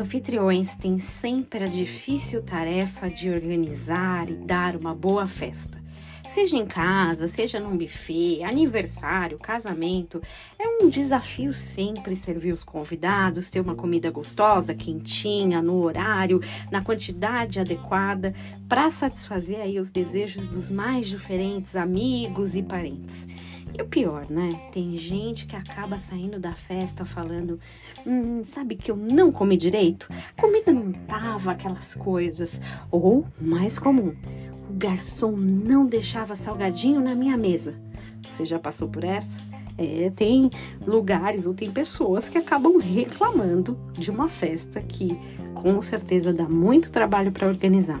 Anfitriões têm sempre a difícil tarefa de organizar e dar uma boa festa. Seja em casa, seja num buffet, aniversário, casamento, é um desafio sempre servir os convidados, ter uma comida gostosa, quentinha, no horário, na quantidade adequada, para satisfazer aí os desejos dos mais diferentes amigos e parentes. E o pior, né? Tem gente que acaba saindo da festa falando: hum, sabe que eu não comi direito? Comida não tava aquelas coisas. Ou, mais comum, o garçom não deixava salgadinho na minha mesa. Você já passou por essa? É, tem lugares ou tem pessoas que acabam reclamando de uma festa que com certeza dá muito trabalho para organizar.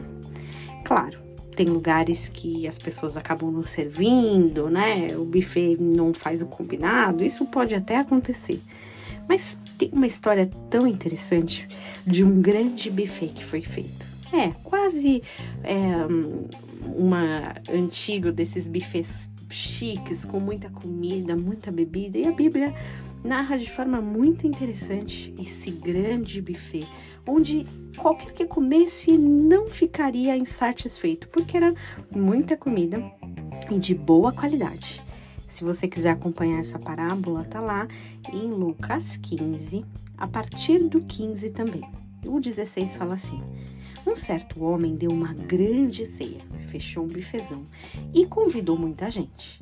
Claro, tem lugares que as pessoas acabam não servindo, né? O buffet não faz o combinado, isso pode até acontecer. Mas tem uma história tão interessante de um grande buffet que foi feito. É, quase é, uma antigo desses buffets chiques, com muita comida, muita bebida. E a Bíblia narra de forma muito interessante esse grande buffet, onde qualquer que comesse não ficaria insatisfeito, porque era muita comida e de boa qualidade. Se você quiser acompanhar essa parábola, tá lá em Lucas 15, a partir do 15 também. O 16 fala assim: Um certo homem deu uma grande ceia, fechou um bifezão e convidou muita gente.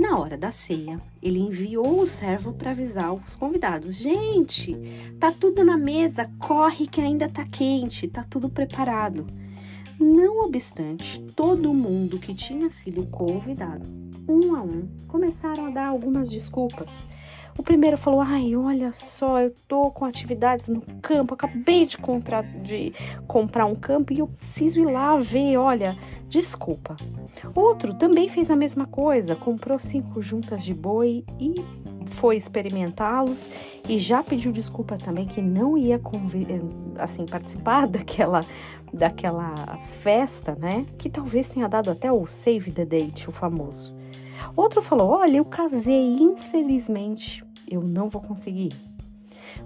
Na hora da ceia, ele enviou o servo para avisar os convidados: Gente, tá tudo na mesa, corre que ainda tá quente, tá tudo preparado. Não obstante, todo mundo que tinha sido convidado, um a um, começaram a dar algumas desculpas. O primeiro falou: Ai, olha só, eu tô com atividades no campo, acabei de, contra... de comprar um campo e eu preciso ir lá ver. Olha, desculpa. Outro também fez a mesma coisa, comprou cinco juntas de boi e foi experimentá-los e já pediu desculpa também que não ia assim participar daquela daquela festa, né? Que talvez tenha dado até o save the date, o famoso. Outro falou: Olha, eu casei, infelizmente eu não vou conseguir.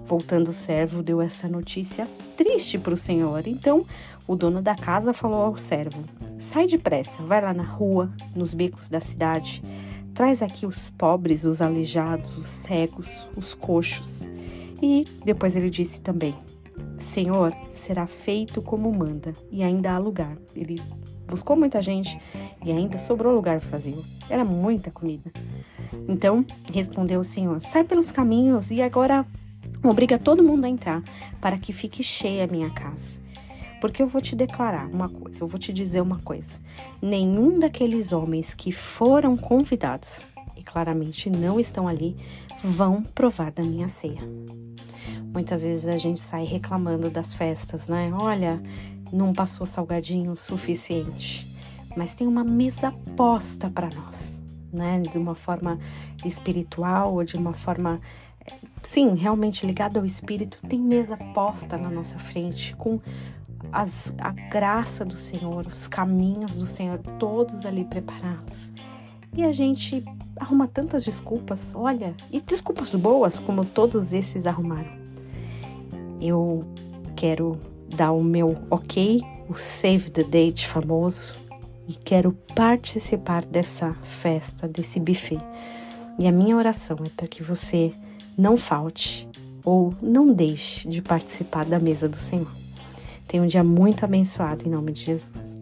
Voltando o servo, deu essa notícia triste para o senhor. Então, o dono da casa falou ao servo: Sai depressa, vai lá na rua, nos becos da cidade, traz aqui os pobres, os aleijados, os cegos, os coxos. E depois ele disse também: Senhor, será feito como manda, e ainda há lugar. Ele buscou muita gente e ainda sobrou lugar vazio. Era muita comida. Então respondeu o Senhor: Sai pelos caminhos e agora obriga todo mundo a entrar, para que fique cheia a minha casa. Porque eu vou te declarar uma coisa, eu vou te dizer uma coisa: nenhum daqueles homens que foram convidados, e claramente não estão ali, vão provar da minha ceia. Muitas vezes a gente sai reclamando das festas, né? Olha, não passou salgadinho suficiente. Mas tem uma mesa posta para nós, né? De uma forma espiritual ou de uma forma, sim, realmente ligada ao espírito. Tem mesa posta na nossa frente com as, a graça do Senhor, os caminhos do Senhor, todos ali preparados. E a gente arruma tantas desculpas, olha, e desculpas boas, como todos esses arrumaram. Eu quero dar o meu ok, o save the date famoso, e quero participar dessa festa, desse buffet. E a minha oração é para que você não falte ou não deixe de participar da mesa do Senhor. Tenha um dia muito abençoado em nome de Jesus.